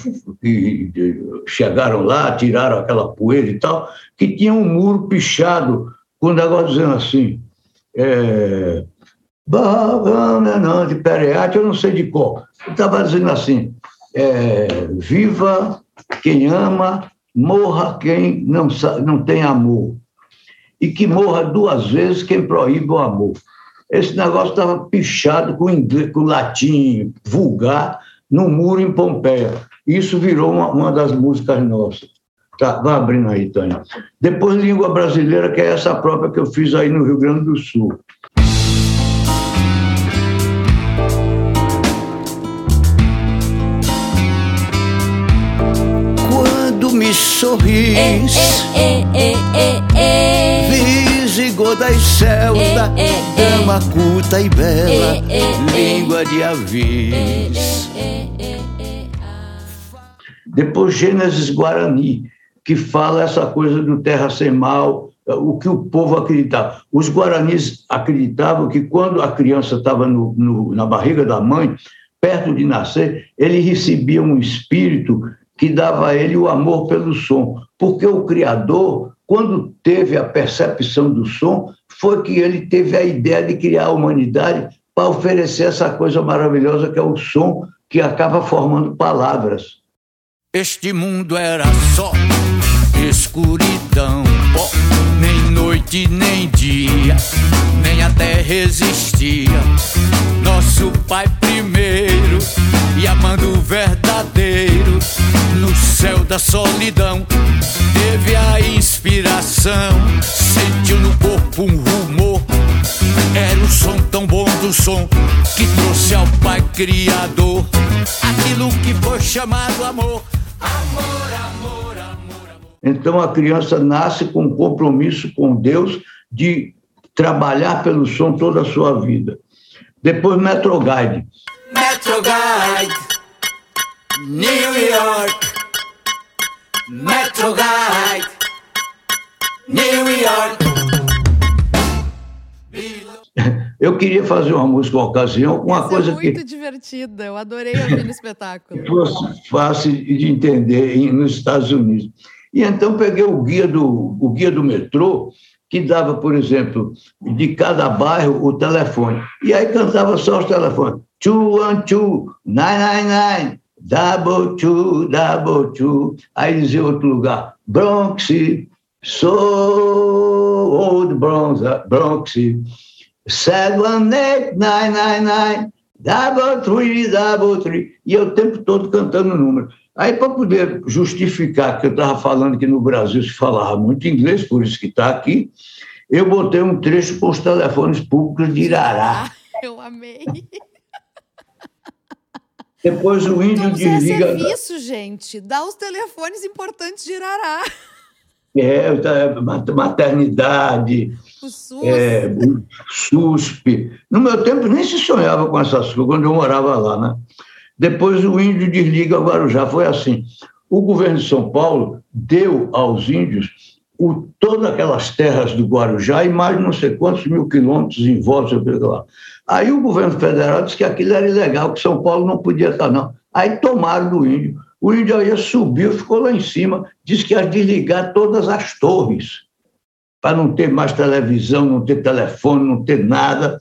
que chegaram lá, tiraram aquela poeira e tal, que tinha um muro pichado com um negócio dizendo assim, é, de Pereate, eu não sei de qual. Estava dizendo assim, é, viva quem ama, morra quem não, não tem amor. E que morra duas vezes quem proíbe o amor. Esse negócio estava pichado com, inglês, com latim vulgar no muro em Pompeia. Isso virou uma, uma das músicas nossas. Tá, vai abrindo aí, Tânia. Depois, língua brasileira, que é essa própria que eu fiz aí no Rio Grande do Sul. Sorris, É, é, é, visigoda e celta, dama culta e bela, língua de avis. Depois, Gênesis Guarani, que fala essa coisa do terra sem mal, o que o povo acreditava. Os guaranis acreditavam que quando a criança estava no, no- na barriga da mãe, perto de nascer, ele recebia um espírito que dava a ele o amor pelo som, porque o Criador, quando teve a percepção do som, foi que ele teve a ideia de criar a humanidade para oferecer essa coisa maravilhosa que é o som, que acaba formando palavras. Este mundo era só escuridão, pó, nem noite nem dia, nem a terra existia. Nosso Pai primeiro e amando o verdadeiro, no céu da solidão, teve a inspiração, sentiu no corpo um rumor. Era o som tão bom do som que trouxe ao Pai Criador aquilo que foi chamado. Amor, amor, amor, amor. Então a criança nasce com um compromisso com Deus de trabalhar pelo som toda a sua vida. Depois Metro Guide. Metro Guide, New York. Metro Guide, New York. Eu queria fazer uma música uma ocasião, uma Essa coisa é muito que divertida. Eu adorei no espetáculo. fosse fácil de entender nos Estados Unidos. E então peguei o guia do, o guia do metrô, que dava, por exemplo, de cada bairro o telefone. E aí cantava só os telefones. Two, one, two, nine, nine, nine, double two, double two. Aí dizia outro lugar, Bronx, so old Bronx, Bronx, seven, eight, nine, nine, nine, double three, double three. E eu o tempo todo cantando o número. Aí, para poder justificar que eu estava falando que no Brasil se falava muito inglês, por isso que está aqui, eu botei um trecho com os telefones públicos de Irará. Eu amei. Depois o índio Então é desliga. serviço, gente. Dá os telefones importantes de Irará. É, tá, maternidade, O SUS. é, SUSP. No meu tempo nem se sonhava com essas coisas, quando eu morava lá, né? Depois o índio desliga o Guarujá. Foi assim. O governo de São Paulo deu aos índios o, todas aquelas terras do Guarujá e mais não sei quantos mil quilômetros em volta. lá. Aí o governo federal disse que aquilo era ilegal, que São Paulo não podia estar, não. Aí tomaram do índio. O Índio subiu, ficou lá em cima, disse que ia desligar todas as torres, para não ter mais televisão, não ter telefone, não ter nada.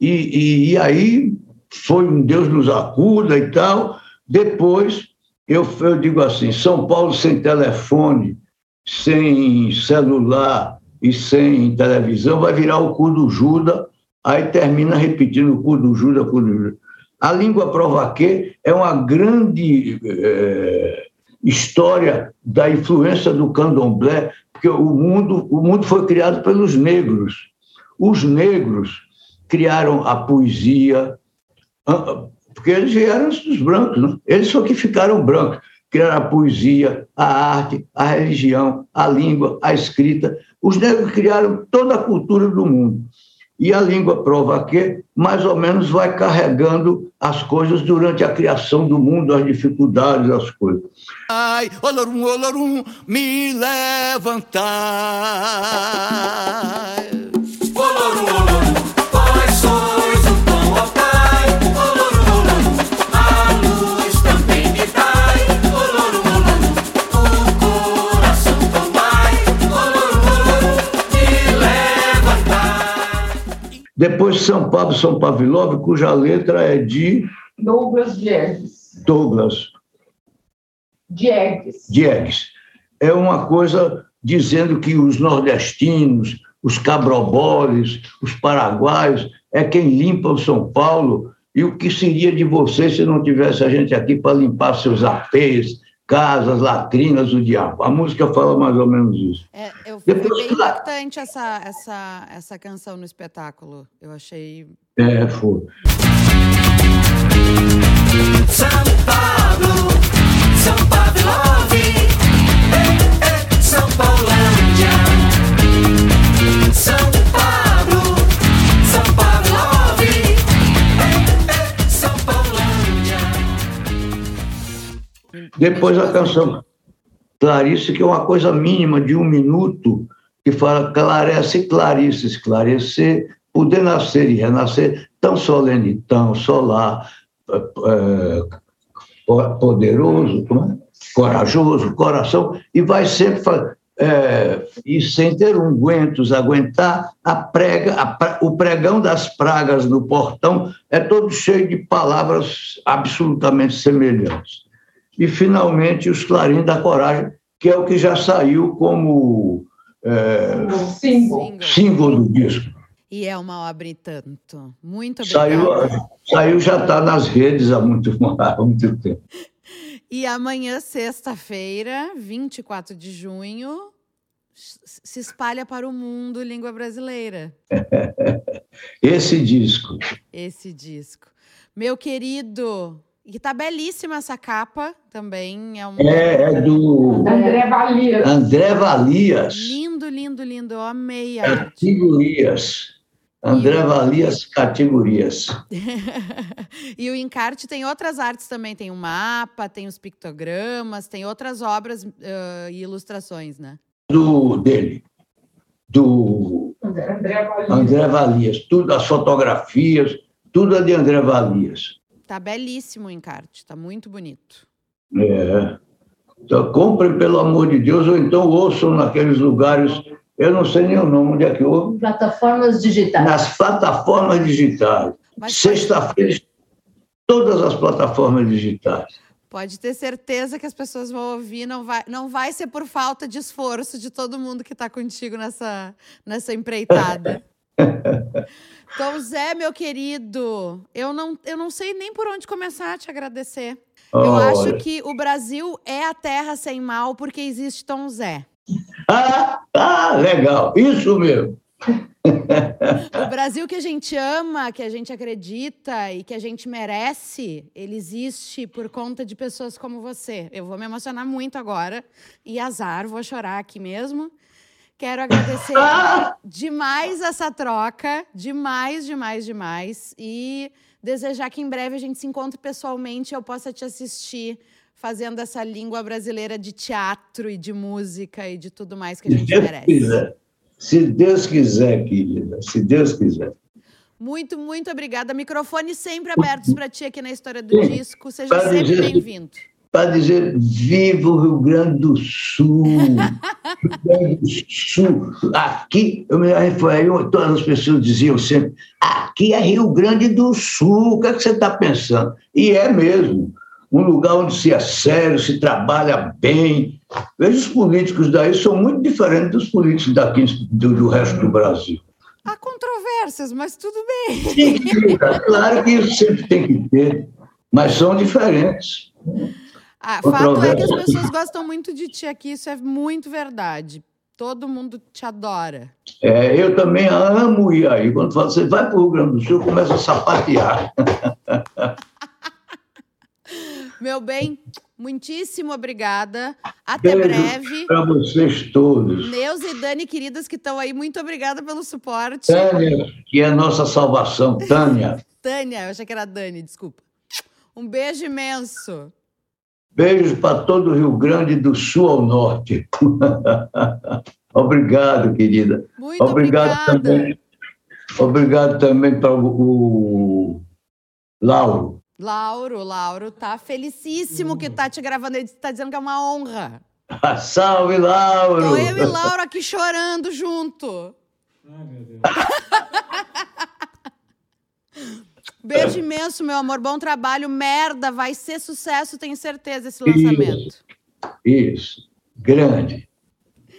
E, e, e aí foi um Deus nos acuda e tal. Depois, eu, eu digo assim: São Paulo sem telefone, sem celular e sem televisão, vai virar o cu do Judas, aí termina repetindo o cu do Judas, cu do Judas. A língua provaque é uma grande é, história da influência do candomblé, porque o mundo, o mundo foi criado pelos negros. Os negros criaram a poesia, porque eles vieram dos brancos, não? eles só que ficaram brancos. Criaram a poesia, a arte, a religião, a língua, a escrita. Os negros criaram toda a cultura do mundo. E a língua prova que, mais ou menos, vai carregando as coisas durante a criação do mundo, as dificuldades, as coisas. Ai, olorum, olorum, me levantar. Depois São Pablo, São Pavlov, cuja letra é de Douglas Diegues. Douglas Diegues. Diegues. É uma coisa dizendo que os nordestinos, os cabroboles, os paraguaios, é quem limpa o São Paulo. E o que seria de você se não tivesse a gente aqui para limpar seus apês, casas, latrinas, o diabo? A música fala mais ou menos isso. É, eu, foi Depois, bem claro. impactante essa, essa, essa canção no espetáculo. Eu achei. É, foi. São Pablo, São Pavlov, eh, eh, São Paulândia. São Depois a canção Clarice, que é uma coisa mínima de um minuto, que fala clarece, Clarice, esclarecer, poder nascer e renascer, tão solene, tão solar, eh, eh, poderoso, é? corajoso, coração, e vai sempre eh, e sem ter ungüentos, aguentar a prega, a o pregão das pragas no portão é todo cheio de palavras absolutamente semelhantes e, finalmente, os Clarins da Coragem, que é o que já saiu como é, símbolo. Do disco. E é uma obra e tanto. Muito obrigada. Saiu, saiu já está nas redes há muito, há muito tempo. E amanhã, sexta-feira, 24 de junho, se espalha para o mundo língua brasileira. Esse disco. Esse disco. Meu querido, e tá belíssima essa capa também. É um É, é do André Valia. André Valias. lindo, lindo, lindo. Eu amei a. Categorias. André Valias Categorias. e o encarte tem outras artes também. Tem o mapa, tem os pictogramas, tem outras obras ah, e ilustrações, né? Do, dele. Do André Valia. André Valias. Tudo, as fotografias, tudo é de André Valias. Tá belíssimo o encarte, tá muito bonito. É. Então, comprem, pelo amor de Deus, ou então ouçam naqueles lugares, eu não sei nem o nome, onde é que ouve, Plataformas digitais. nas plataformas digitais. Mas Sexta-feira, todas as plataformas digitais. pode ter certeza que as pessoas vão ouvir, não vai, não vai ser por falta de esforço de todo mundo que está contigo nessa, nessa empreitada. Então, Zé, meu querido, eu não, eu não sei nem por onde começar a te agradecer. Eu acho Olha. que o Brasil é a terra sem mal porque existe Tom Zé. Ah, ah, legal, isso mesmo. O Brasil que a gente ama, que a gente acredita e que a gente merece, ele existe por conta de pessoas como você. Eu vou me emocionar muito agora. E azar, vou chorar aqui mesmo. Quero agradecer demais essa troca, demais, demais, demais. E desejar que em breve a gente se encontre pessoalmente e eu possa te assistir fazendo essa língua brasileira de teatro e de música e de tudo mais que a Se gente Deus merece. quiser. Se Deus quiser, querida, se Deus quiser. Muito, muito obrigada. Microfones sempre abertos para ti aqui na História do. Disco. Seja Pra sempre bem-vindo. Para dizer viva o Rio Grande do Sul. Rio Grande do Sul. Aqui, eu me referi, todas as pessoas diziam sempre, aqui é Rio Grande do Sul, o que, é que você está pensando? E é mesmo, um lugar onde se é sério, se trabalha bem. Veja, os políticos daí são muito diferentes dos políticos daqui do, do resto do Brasil. Há controvérsias, mas tudo bem. Sim, claro que isso sempre tem que ter, mas são diferentes. Ah, fato é que as pessoas gostam muito de ti aqui, isso é muito verdade. Todo mundo te adora. É, eu também amo ir aí. Quando você vai para o Rio Grande do Sul, começa a sapatear. Meu bem, muitíssimo obrigada. Até Beijo breve. Para vocês todos. Neus e Dani, queridas que estão aí, muito obrigada pelo suporte. Tânia, que é a nossa salvação. Tânia. Tânia, eu achei que era Dani, desculpa. Um beijo imenso. Beijos para todo o Rio Grande do Sul ao norte. Obrigado, querida. Muito Obrigado obrigada. também. Obrigado também para o Lauro. Lauro, Lauro tá felicíssimo que tá te gravando. Ele tá dizendo que é uma honra. Salve, Lauro! Tô eu e Lauro aqui chorando junto. Ai, meu Deus. Beijo imenso, meu amor. Bom trabalho. Merda, vai ser sucesso, tenho certeza, esse lançamento. Isso. Isso. Grande.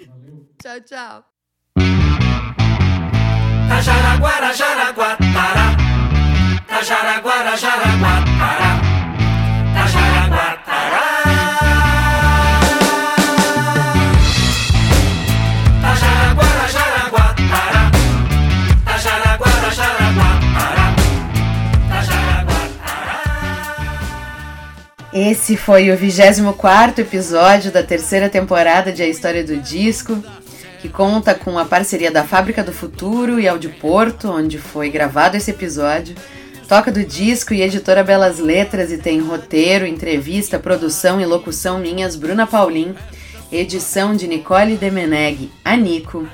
Valeu. Tchau, tchau. Jaraguatara. Esse foi o 24 episódio da terceira temporada de A História do Disco, que conta com a parceria da Fábrica do Futuro e Áudio Porto, onde foi gravado esse episódio. Toca do disco e editora Belas Letras e tem roteiro, entrevista, produção e locução minhas Bruna Paulin, edição de Nicole Demeneg, Anico,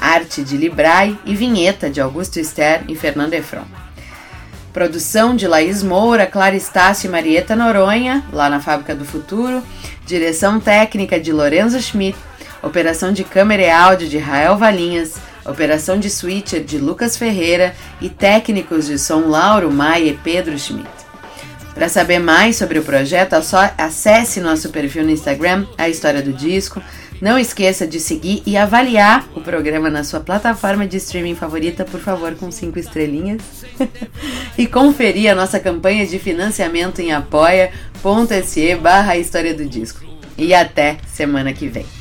arte de Librai e vinheta de Augusto Ster e Fernando Efron. Produção de Laís Moura, Clara Estácio e Marieta Noronha, lá na Fábrica do Futuro. Direção técnica de Lorenzo Schmidt. Operação de câmera e áudio de Rael Valinhas. Operação de switcher de Lucas Ferreira. E técnicos de som Lauro Maia e Pedro Schmidt. Para saber mais sobre o projeto, é acesse nosso perfil no Instagram, A História do Disco. Não esqueça de seguir e avaliar o programa na sua plataforma de streaming favorita, por favor, com cinco estrelinhas. e conferir a nossa campanha de financiamento em apoia.se barra História do Disco. E até semana que vem.